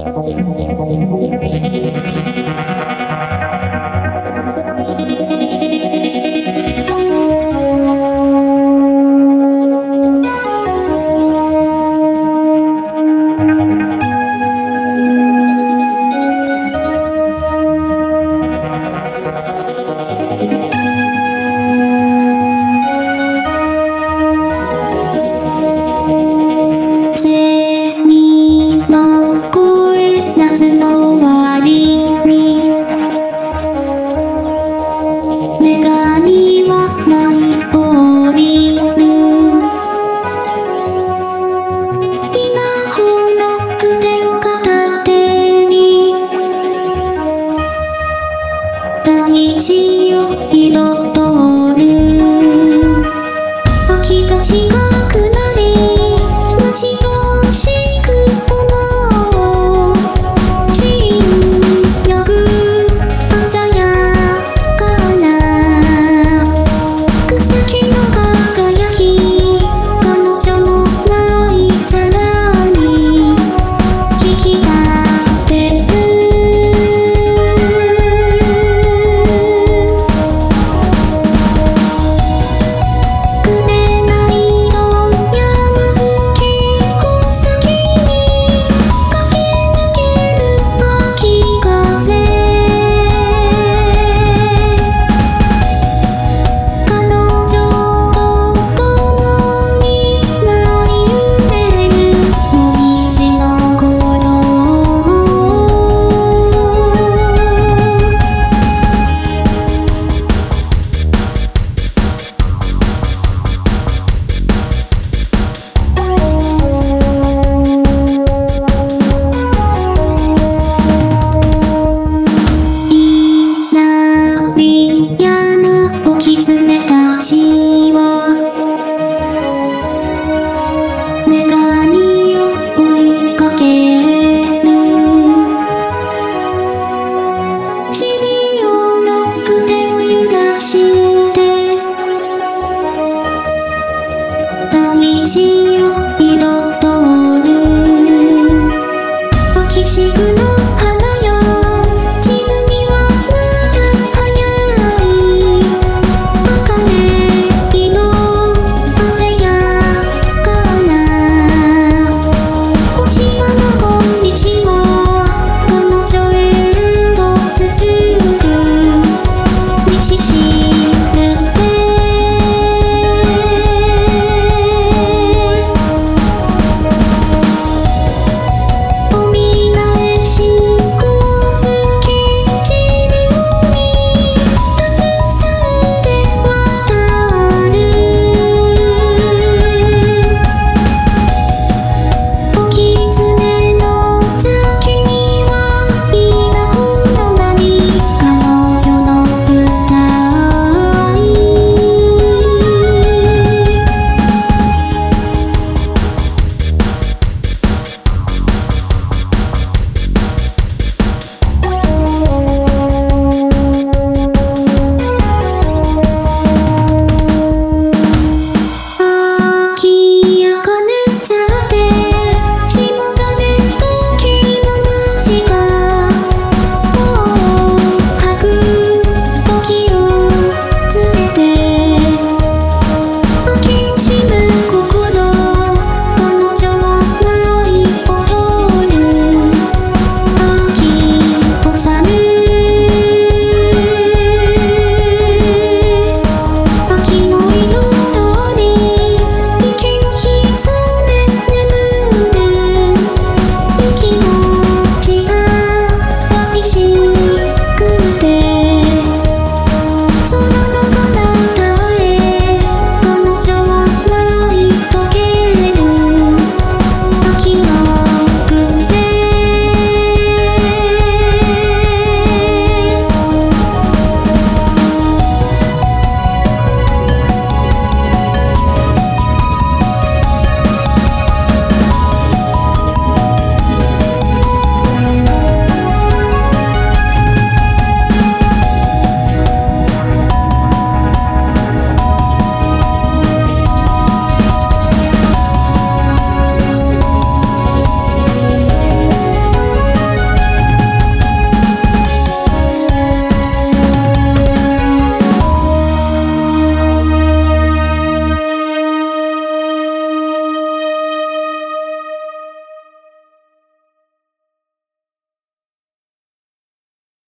Thank you. の終わりに。女神は舞い降りる。稲穂の筆を片手に。大地を彩る。